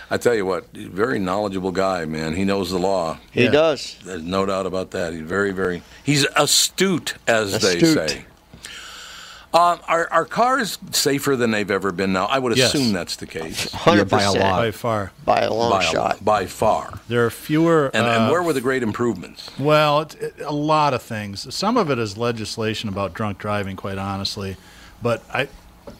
I tell you what, very knowledgeable guy, man. He knows the law. He Yeah. does. There's no doubt about that. He's very, very. He's astute, as they say. Um, are, are cars safer than they've ever been now? I would Yes. assume that's the case. Hundred by a percent lot. by far. by a long by, a shot. lot, by far. There are fewer. And, uh, and where were the great improvements? Well, it, it, a lot of things. Some of it is legislation about drunk driving, quite honestly. But I,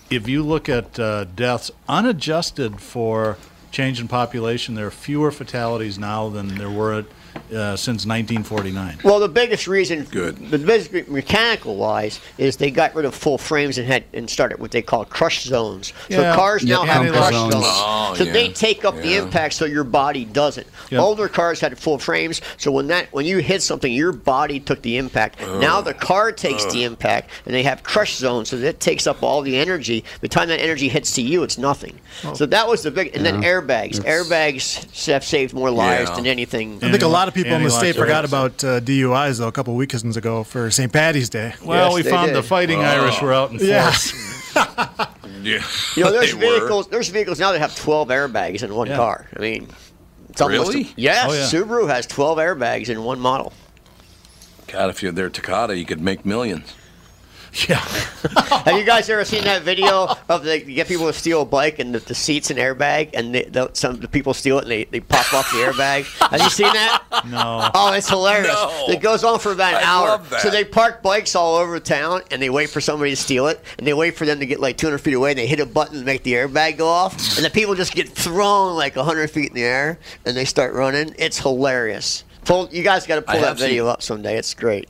if you look at uh, deaths unadjusted for change in population, there are fewer fatalities now than there were uh, since 1949. Well, the biggest reason, Good. the biggest mechanical wise, is they got rid of full frames and had and started what they call crush zones. So Yeah. cars now Yeah, have crush zones. zones. Oh, so yeah. they take up the impact, so your body doesn't. Yeah. Older cars had full frames, so when that when you hit something, your body took the impact. Now the car takes the impact, and they have crush zones, so that takes up all the energy. By the time that energy hits to you, it's nothing. So that was the big. And then Yeah. airbags. Airbags have saved more lives Yeah. than anything. I think a lot of people in the state forgot rates. about uh, DUIs though a couple weekends ago for St. Patty's Day. Well, Yes, we found did. the fighting Irish were out in force. Yes. Yeah, You know, there's they were. vehicles. There's vehicles now that have 12 airbags in one Yeah. car. I mean, it's almost Really? yes. Oh, yeah. Subaru has 12 airbags in one model. God, if you're there, Takata, you could make millions. Yeah. have you guys ever seen that video of the you get people to steal a bike and the, the seats an airbag and the, the, some the people steal it and they, they pop off the airbag? Have you seen that? No. Oh, it's hilarious. No. It goes on for about an I hour. love that. So they park bikes all over town and they wait for somebody to steal it and they wait for them to get like 200 feet away and they hit a button to make the airbag go off and the people just get thrown like 100 feet in the air and they start running. It's hilarious. Pull, you guys got to I pull that have seen- video up someday. It's great.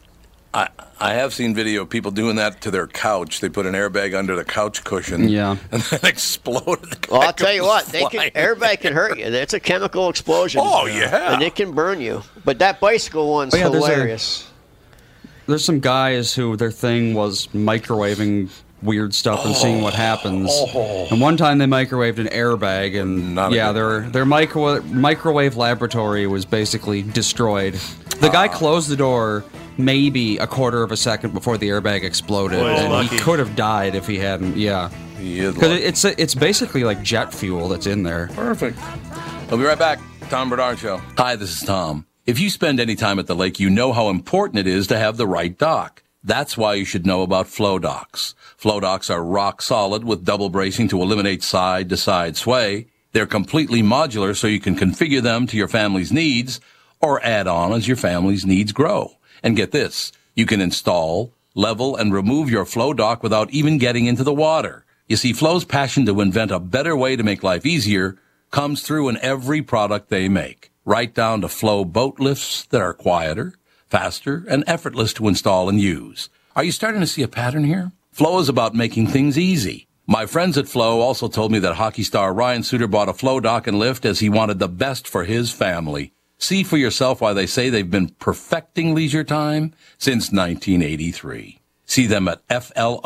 I, I have seen video of people doing that to their couch. They put an airbag under the couch cushion. Yeah. And then exploded. The Well, I'll tell you what, they can airbag can hurt you. It's a chemical explosion. Oh, yeah. and it can burn you. But that bicycle one's Oh, yeah, there's a- hilarious. There's some guys who their thing was microwaving weird stuff and seeing what happens. Oh. And one time they microwaved an airbag, and Not yeah, their plan. their micro- microwave laboratory was basically destroyed. The guy ah. closed the door maybe a quarter of a second before the airbag exploded, Boy, and lucky. he could have died if he hadn't. Yeah, because lucky. it's it's basically like jet fuel that's in there. Perfect. We'll be right back. Tom Barnard Show. Hi, this is Tom. If you spend any time at the lake, you know how important it is to have the right dock. That's why you should know about Floe docks. Floe docks are rock solid with double bracing to eliminate side to side sway. They're completely modular so you can configure them to your family's needs or add on as your family's needs grow. And get this, you can install, level, and remove your Floe dock without even getting into the water. You see, Floe's passion to invent a better way to make life easier comes through in every product they make, right down to Floe boat lifts that are quieter, faster, and effortless to install and use. Are you starting to see a pattern here? Floe is about making things easy. My friends at Floe also told me that hockey star Ryan Suter bought a Floe dock and lift as he wanted the best for his family. See for yourself why they say they've been perfecting leisure time since 1983. See them at F-L-O-E-I-N-T-L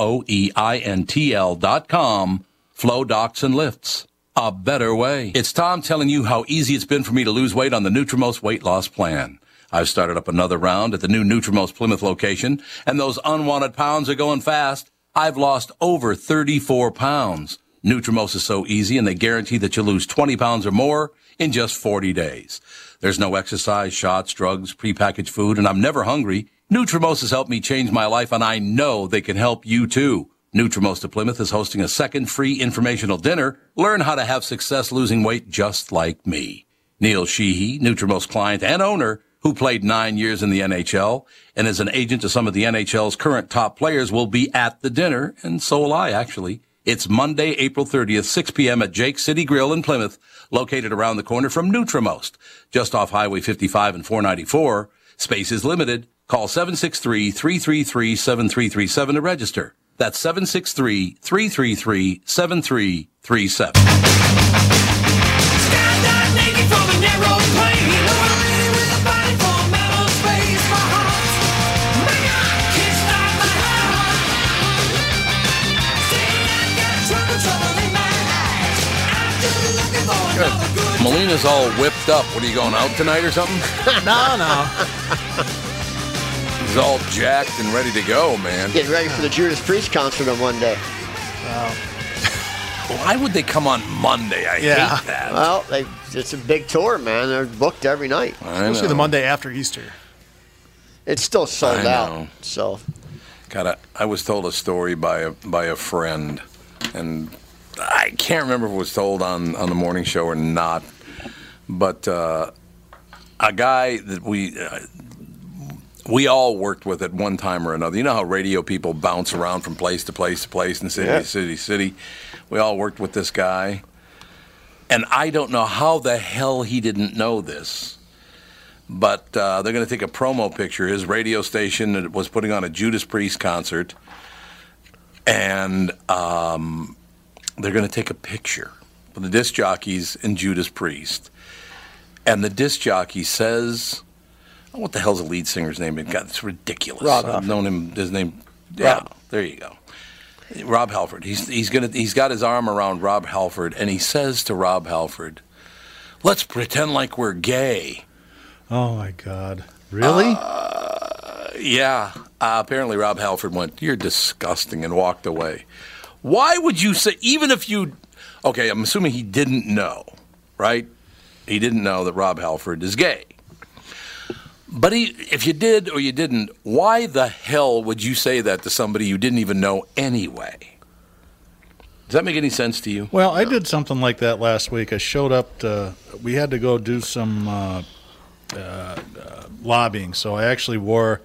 dot com, Floe Docks and Lifts. A better way. It's Tom telling you how easy it's been for me to lose weight on the Nutrimost weight loss plan. I've started up another round at the new Nutrimost Plymouth location, and those unwanted pounds are going fast. I've lost over 34 pounds. Nutrimost is so easy, and they guarantee that you'll lose 20 pounds or more in just 40 days. There's no exercise, shots, drugs, prepackaged food, and I'm never hungry. Nutrimost has helped me change my life, and I know they can help you too. Nutrimost of Plymouth is hosting a second free informational dinner. Learn how to have success losing weight just like me. Neil Sheehy, Nutrimost client and owner, who played nine years in the NHL and is an agent to some of the NHL's current top players, will be at the dinner, and so will I, actually. It's Monday, April 30th, 6 p.m. at Jake City Grill in Plymouth, located around the corner from Nutrimost, just off Highway 55 and 494. Space is limited. Call 763-333-7337 to register. That's 763-333-7337. Melina's all whipped up. What are you going out tonight or something? no, no. He's all jacked and ready to go, man. Getting ready for the Judas Priest concert on Monday. Wow. Why would they come on Monday? I Yeah. hate that. Well, they, it's a big tour, man. They're booked every night. I Especially the. Monday after Easter. It's still sold I out. know. So God, I, I was told a story by a by a friend, and I can't remember if it was told on on the morning show or not. But uh, a guy that we uh, we all worked with at one time or another. You know how radio people bounce around from place to place to place and city Yeah. to city to city. We all worked with this guy, and I don't know how the hell he didn't know this. But uh, they're going to take a promo picture. His radio station was putting on a Judas Priest concert, and um, they're going to take a picture with the disc jockeys and Judas Priest. And the disc jockey says, oh, "What the hell's the lead singer's name? God, it's ridiculous. Rob I've Halford. known him. His name. Yeah, Rob. there you go. Rob Halford. He's he's gonna he's got his arm around Rob Halford, and he says to Rob Halford, "Let's pretend like we're gay." Oh my God! Really? Yeah. Uh, apparently, Rob Halford went, You're disgusting, and walked away. Why would you say, even if you. Okay, I'm assuming he didn't know, right? He didn't know that Rob Halford is gay. But he, if you did or you didn't, why the hell would you say that to somebody you didn't even know anyway? Does that make any sense to you? Well, I did something like that last week. I showed up to, we had to go do some uh, uh, uh, lobbying, so I actually wore,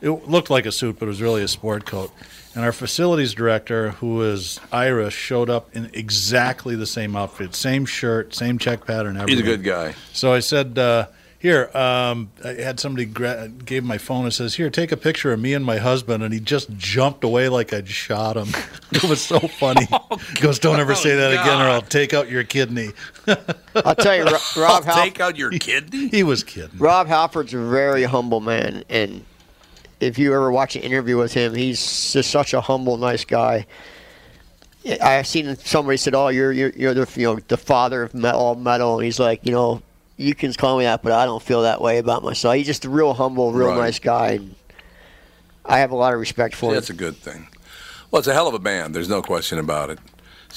it looked like a suit, but it was really a sport coat. And our facilities director, who is Irish, showed up in exactly the same outfit, same shirt, same check pattern, everything. He's a good guy. So I said, uh, "Here." Um, I had somebody gra- gave my phone and says, "Here, take a picture of me and my husband." And he just jumped away like I'd shot him. It was so funny. he goes, "Don't ever say that again, or I'll take out your kidney." I'll tell you, Ro- I'll Rob Halford. take out your kidney? He was kidding. Rob Halford's a very humble man, and if you ever watch an interview with him, he's just such a humble, nice guy. I've seen somebody said, "Oh, you're you're, you're the you know the father of metal, all metal," and he's like, you know, you can call me that, but I don't feel that way about myself. He's just a real humble, real Right. nice guy. And I have a lot of respect for him. That's a good thing. Well, it's a hell of a band. There's no question about it.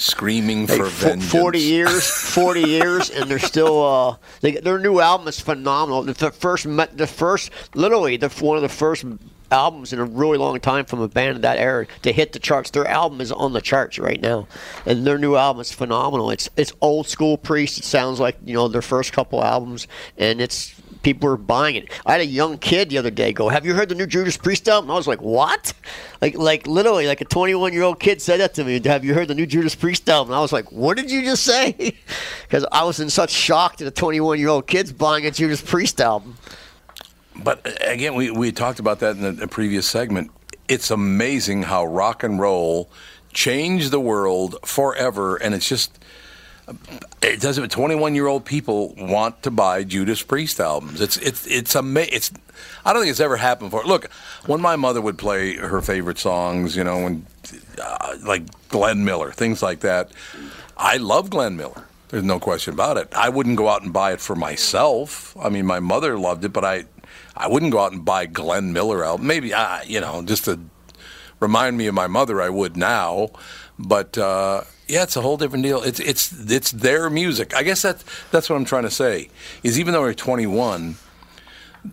Screaming for fo- vengeance. Forty years, forty years, and they're still. Uh, they, their new album is phenomenal. The first, the first, literally, the one of the first albums in a really long time from a band of that era to hit the charts. Their album is on the charts right now, and their new album is phenomenal. It's it's old school Priest. It sounds like you know their first couple albums, and it's people were buying it. I had a young kid the other day go, "Have you heard the new Judas Priest album?" I was like, "What?" Like, like literally, like a 21 year old kid said that to me. Have you heard the new Judas Priest album? And I was like, "What did you just say?" Because I was in such shock that a 21 year old kid's buying a Judas Priest album. But uh, again, we, we talked about that in the, the previous segment. It's amazing how rock and roll changed the world forever, and it's just it doesn't. Twenty-one year old people want to buy Judas Priest albums. It's it's it's ama- It's I don't think it's ever happened before. Look, when my mother would play her favorite songs, you know, and uh, like Glenn Miller, things like that. I love Glenn Miller. There's no question about it. I wouldn't go out and buy it for myself. I mean, my mother loved it, but I, I wouldn't go out and buy Glenn Miller album. Maybe I, you know, just to remind me of my mother, I would now. But uh, yeah, it's a whole different deal. It's it's it's their music. I guess that's that's what I'm trying to say. Is even though we're 21,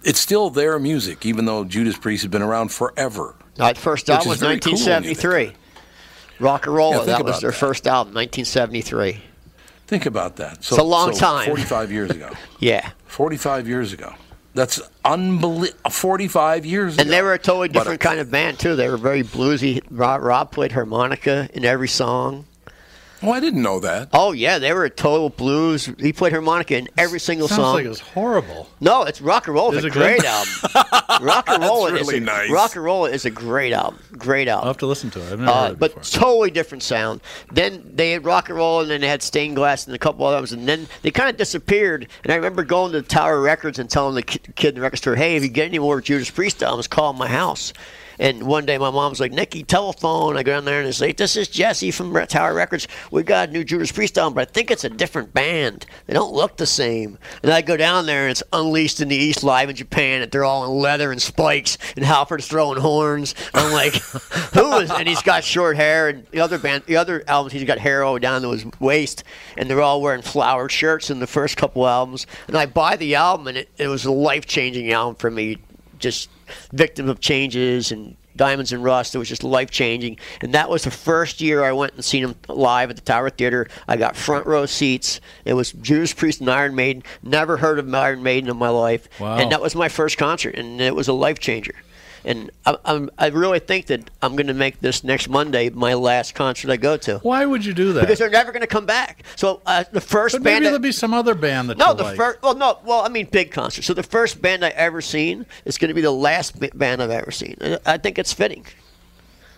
it's still their music. Even though Judas Priest has been around forever. That first album was very cool when you think 1973. Rock and Roll. Yeah, that was their that. first album, 1973. Think about that. So, It's a long so time. 45 years ago. Yeah. 45 years ago. That's unbelievable. 45 years ago. And they were a totally But, uh, different kind of band too. They were very bluesy. Rob, Rob played harmonica in every song. Oh, I didn't know that. Oh yeah, they were a total blues. He played harmonica in every single Sounds song. like it was horrible. no, it's rock and roll. Is Is a it good? great album. rock and roll That's is really a, nice. rock and roll is a great album. Great album. I'll have to listen to it. I've never Uh, heard it but before. totally different sound. Then they had rock and roll, and then they had Stained Class and a couple others, and then they kind of disappeared. And I remember going to Tower Records and telling the kid in the record store, "Hey, if you get any more Judas Priest albums, call my house." And one day my mom's like, Nikki, telephone. I go down there and it's like, this is Jesse from Tower Records. We got a new Judas Priest album, but I think it's a different band. They don't look the same. And I go down there and it's Unleashed in the East live in Japan, and they're all in leather and spikes, and Halford's throwing horns. I'm like, who is? And he's got short hair, and the other band, the other albums, he's got hair all down to his waist, and they're all wearing flowered shirts in the first couple albums. And I buy the album, and it, it was a life changing album for me. Just victim of changes and Diamonds and Rust. It was just life changing. And that was the first year I went and seen him live at the Tower Theater. I got front row seats. It was Judas Priest and Iron Maiden. Never heard of Iron Maiden in my life. Wow. And that was my first concert, and it was a life changer. And I, I'm, I really think that I'm going to make this next Monday my last concert I go to. Why would you do that? Because they're never going to come back. So uh, the first but band. maybe there'll be some other band that no, the like. first. Well, no. Well, I mean, big concert. So the first band I ever seen is going to be the last band I've ever seen. I think it's fitting.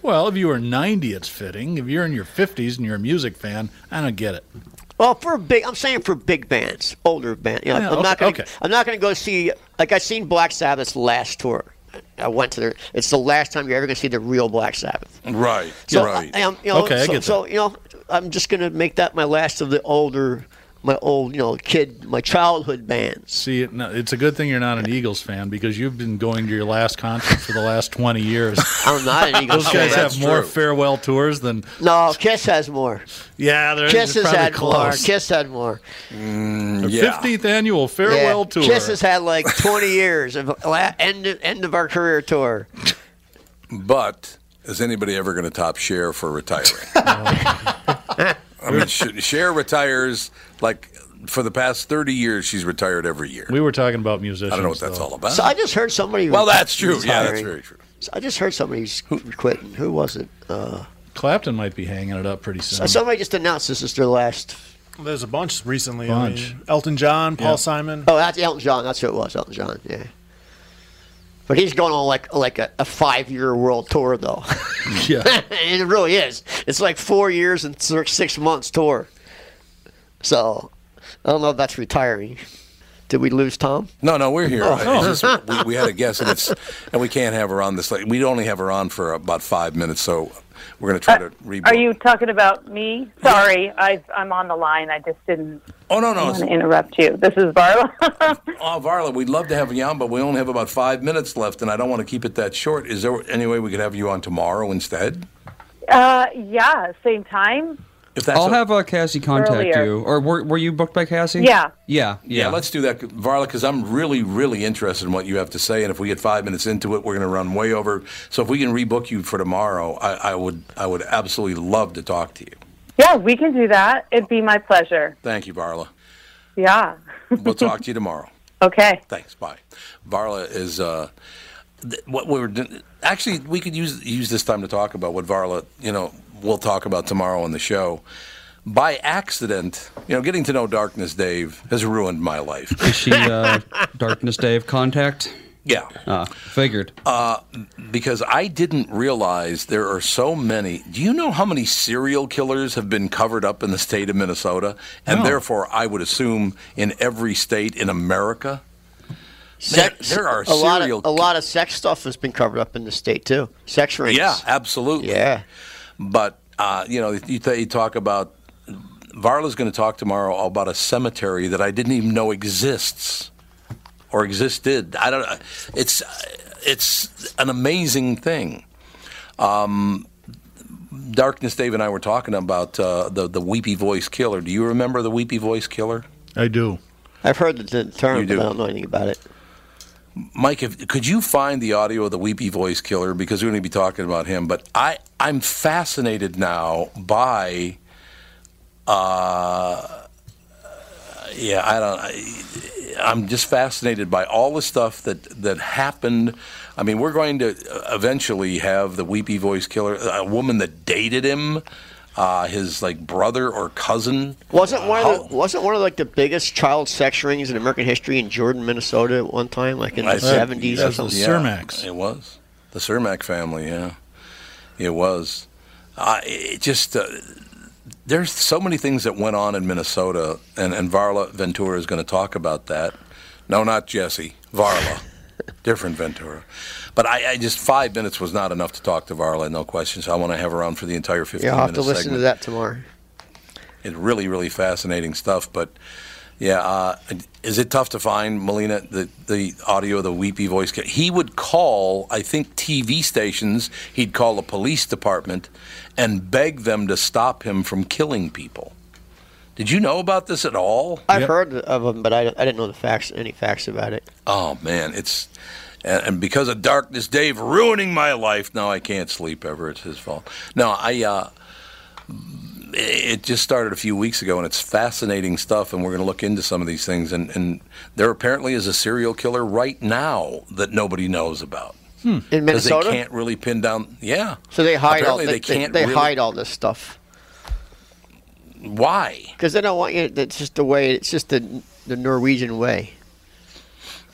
Well, if you were 90, it's fitting. If you're in your 50s and you're a music fan, I don't get it. Well, for a big, I'm saying for big bands, older band. You know, Yeah, I'm not okay, going. okay. I'm not going to go see. Like I seen Black Sabbath's last tour. I went to their. It's the last time you're ever going to see the real Black Sabbath. Right. So right. I, am, you know, Okay, I so, get so you know, I'm just going to make that my last of the older, my old, you know, kid, my childhood bands. See, it, no, it's a good thing you're not an Eagles fan because you've been going to your last concert for the last 20 years. I'm not an Eagles Those guys fan. That's have more true. farewell tours than. No, Kiss has more. Yeah, they're Kiss they're has probably had more. close. Kiss had more. The yeah. 15th annual farewell yeah. tour. Kiss has had like 20 years of la- end end of our career tour. But is anybody ever going to top Cher for retiring? I mean, Sh- Cher retires like for the past 30 years, she's retired every year. we were talking about musicians. I don't know what that's though. all about. So I just heard somebody. well, that's true. was Yeah, that's very true. So I just heard somebody's quitting. Who was it? Uh, Clapton might be hanging it up pretty soon. somebody just announced this is their last. There's a bunch recently. Bunch. I mean, Elton John, Paul Yeah. Simon. Oh, that's Elton John. That's who it was. Elton John. Yeah. But he's going on like like a, a five year world tour though, yeah. it really is. It's like four years and six months tour. So I don't know if that's retiring. Did we lose Tom? No, no, we're here. Oh. It's just- we, we had a guest, and it's and we can't have her on this. Late. We only have her on for about five minutes, so we're going to try to reboot. Are you talking about me? Sorry, I, I'm on the line. I just didn't Oh no, no. want to interrupt you. This is Varla. Oh, Varla, we'd love to have you on, but we only have about five minutes left, and I don't want to keep it that short. Is there any way we could have you on tomorrow instead? uh, yeah, same time. If that's I'll o- have uh, Cassie contact Earlier. you. Or were, were you booked by Cassie? Yeah. Yeah. Yeah, Yeah. let's do that, Varla, because I'm really, really interested in what you have to say. And if we get five minutes into it, we're going to run way over. So if we can rebook you for tomorrow, I, I would, I would absolutely love to talk to you. Yeah, we can do that. It'd be my pleasure. Thank you, Varla. Yeah. We'll talk to you tomorrow. Okay. Thanks. Bye. Varla is uh, what we were. Actually, we could use use this time to talk about what Varla. You know, we'll talk about tomorrow on the show. By accident, you know, getting to know Darkness Dave has ruined my life. Is she uh, Darkness Dave contact? Yeah. Uh, figured. Uh, because I didn't realize there are so many. Do you know how many serial killers have been covered up in the state of Minnesota? And No. therefore, I would assume in every state in America? Sex, there are a lot serial of a lot of sex stuff has been covered up in the state too. Sex rings. Yeah, absolutely. Yeah. But, uh, you know, you, you talk about. Varla's going to talk tomorrow about a cemetery that I didn't even know exists or existed. I don't know. It's, it's an amazing thing. Um, Darkness Dave and I were talking about uh, the, the weepy voice killer. Do you remember the weepy voice killer? I do. I've heard the, the term, You but. I don't know anything about it. Mike, if, could you find the audio of the weepy voice killer? Because we're going to be talking about him. But I, I'm fascinated now by, uh, yeah, I don't. I, I'm just fascinated by all the stuff that that happened. I mean, we're going to eventually have the weepy voice killer, a woman that dated him, uh, his like brother or cousin. Wasn't one of the, wasn't one of like the biggest child sex rings in American history in Jordan, Minnesota, at one time, like in the I think- seventies or something? Yeah, It was the Cermak family. Yeah, it was. Uh, it just uh, there's so many things that went on in Minnesota, and and Varla Ventura is going to talk about that. No, not Jesse Varla, different Ventura. But I, I just five minutes was not enough to talk to Varla, no question. So I want to have her on for the entire fifteen Yeah, I'll have to minute listen segment to that tomorrow. it's really really fascinating stuff but yeah uh, is it tough to find melina the, the audio of the weepy voice he would call i think tv stations he'd call the police department and beg them to stop him from killing people did you know about this at all I've heard of them, but I, I didn't know the facts, any facts about it. oh man it's and, and because of darkness dave ruining my life now i can't sleep ever it's his fault no i uh it just started a few weeks ago, and it's fascinating stuff. And we're going to look into some of these things. And, and there apparently is a serial killer right now that nobody knows about. In 'Cause Minnesota? they can't really pin down. Yeah. So they hide all. They, they can't They, really- hide all this stuff Why? because they don't want you. It's just the way. It's just the the Norwegian way.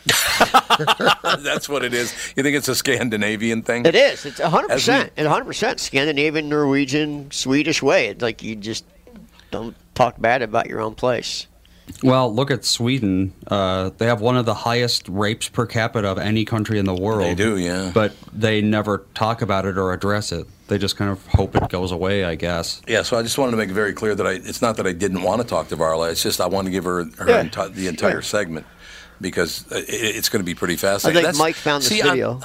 That's what it is. You think it's a Scandinavian thing? It is. It's hundred As we- percent. It's hundred percent Scandinavian, Norwegian, Swedish way. It's like you just don't talk bad about your own place. Well, look at Sweden. Uh, they have one of the highest rapes per capita of any country in the world. They do, yeah. But they never talk about it or address it. They just kind of hope it goes away, I guess. Yeah, so I just wanted to make it very clear that I, it's not that I didn't want to talk to Varla. It's just I want to give her, her Yeah. enti- the entire Yeah. segment because it's going to be pretty I fascinating. think Mike found this see, I'm- video.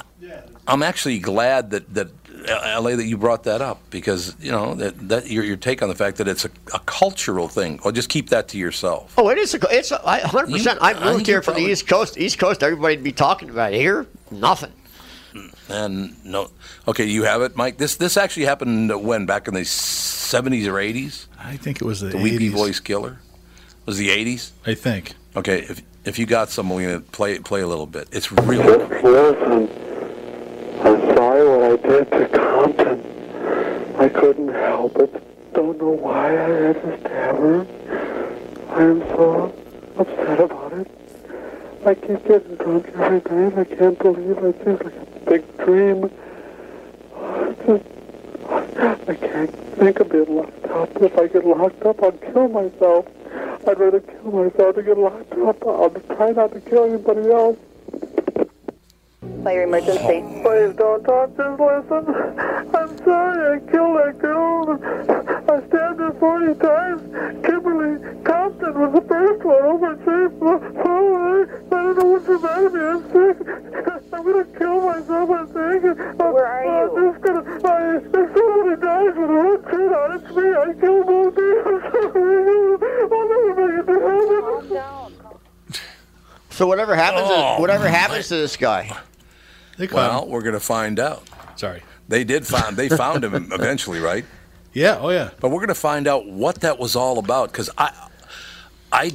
I'm actually glad that that LA that you brought that up because you know that, that your your take on the fact that it's a, a cultural thing. Well, just keep that to yourself. Oh, it is. A, it's a, I- 100%. I I moved think here from probably- the East Coast. East Coast, everybody'd be talking about it. Here, nothing. And no, okay, you have it, Mike. This this actually happened uh, when back in the 70s or 80s. I think it was the, The weepy voice killer was the 80s. I think. Okay, if if you got some, we're gonna play play a little bit. It's really Listen, I'm sorry what I did to Compton. I couldn't help it. Don't know why I had to stab her. I am so upset about it. I keep getting drunk every night. I can't believe it. Just like a big dream. Just, I can't think of being locked up. If I get locked up, I'll kill myself. I'd rather kill myself than get locked up. I'll try not to kill anybody else. Fire emergency. Please don't talk, just listen. I'm sorry I killed that girl. I stabbed her 40 times. Kimberly Compton was the first one over at Safe Forward. I don't know what's the matter with me. I'm sick. I'm going to kill myself, I think. Where are you? I'm just going to... I, if somebody dies with a red kid on it's me. I killed both of you. I'll never make it to heaven. So whatever happens, Oh, to, whatever my- happens to this guy. well. We're gonna find out. Sorry, they did find they found him eventually, right? Yeah. Oh yeah. But we're gonna find out what that was all about because I, I,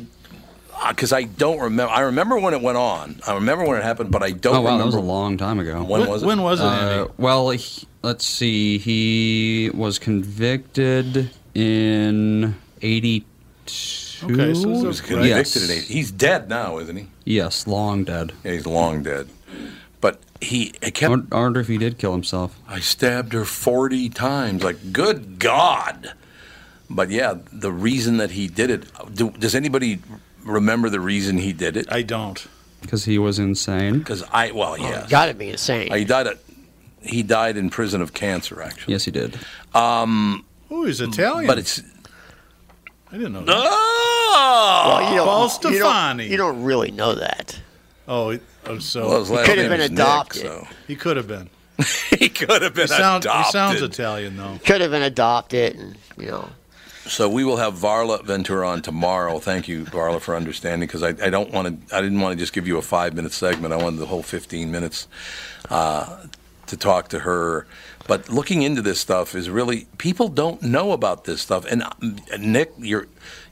because I don't remember. I remember when it went on. I remember when it happened, but I don't. oh wow, remember that was a long time ago. When was it? When was it, Uh, well, he, let's see. He was convicted in '82. Okay, so He was convicted Yes. at eight. He's dead now, isn't he? Yes, long dead. Yeah, he's long dead. But he it I kept. I wonder if he did kill himself. I stabbed her forty times. Like, good God! But yeah, the reason that he did it. Do, does anybody remember the reason he did it? I don't. Because he was insane. Because I well, yeah, Got to be insane. he died at. He died in prison of cancer, actually. Yes, he did. Um, Oh, he's Italian. but it's I didn't know that. oh, well, you don't, Paul you don't, Stephani. you don't really know that. Oh, it- oh, so well, his last could have name been is Nick, adopted. so he could have been. he could have been He, sound, he adopted. sounds Italian though. Could have been adopted, and you know. So we will have Varla Ventura on tomorrow. Thank you, Varla, for understanding. Because I, I don't want to. I didn't want to just give you a five minute segment. I wanted the whole fifteen minutes uh, to talk to her. But looking into this stuff is really people don't know about this stuff. And uh, Nick, you're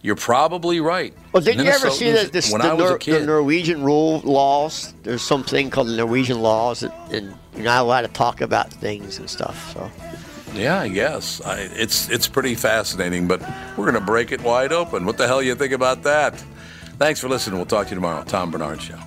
you're probably right. Well, did you ever see that this, when the, I was Nor- a kid? the Norwegian rule laws? There's something called the Norwegian laws, that, and you're not allowed to talk about things and stuff. So Yeah, I guess I, it's it's pretty fascinating. But we're going to break it wide open. What the hell you think about that? Thanks for listening. We'll talk to you tomorrow. Tom Barnard Show.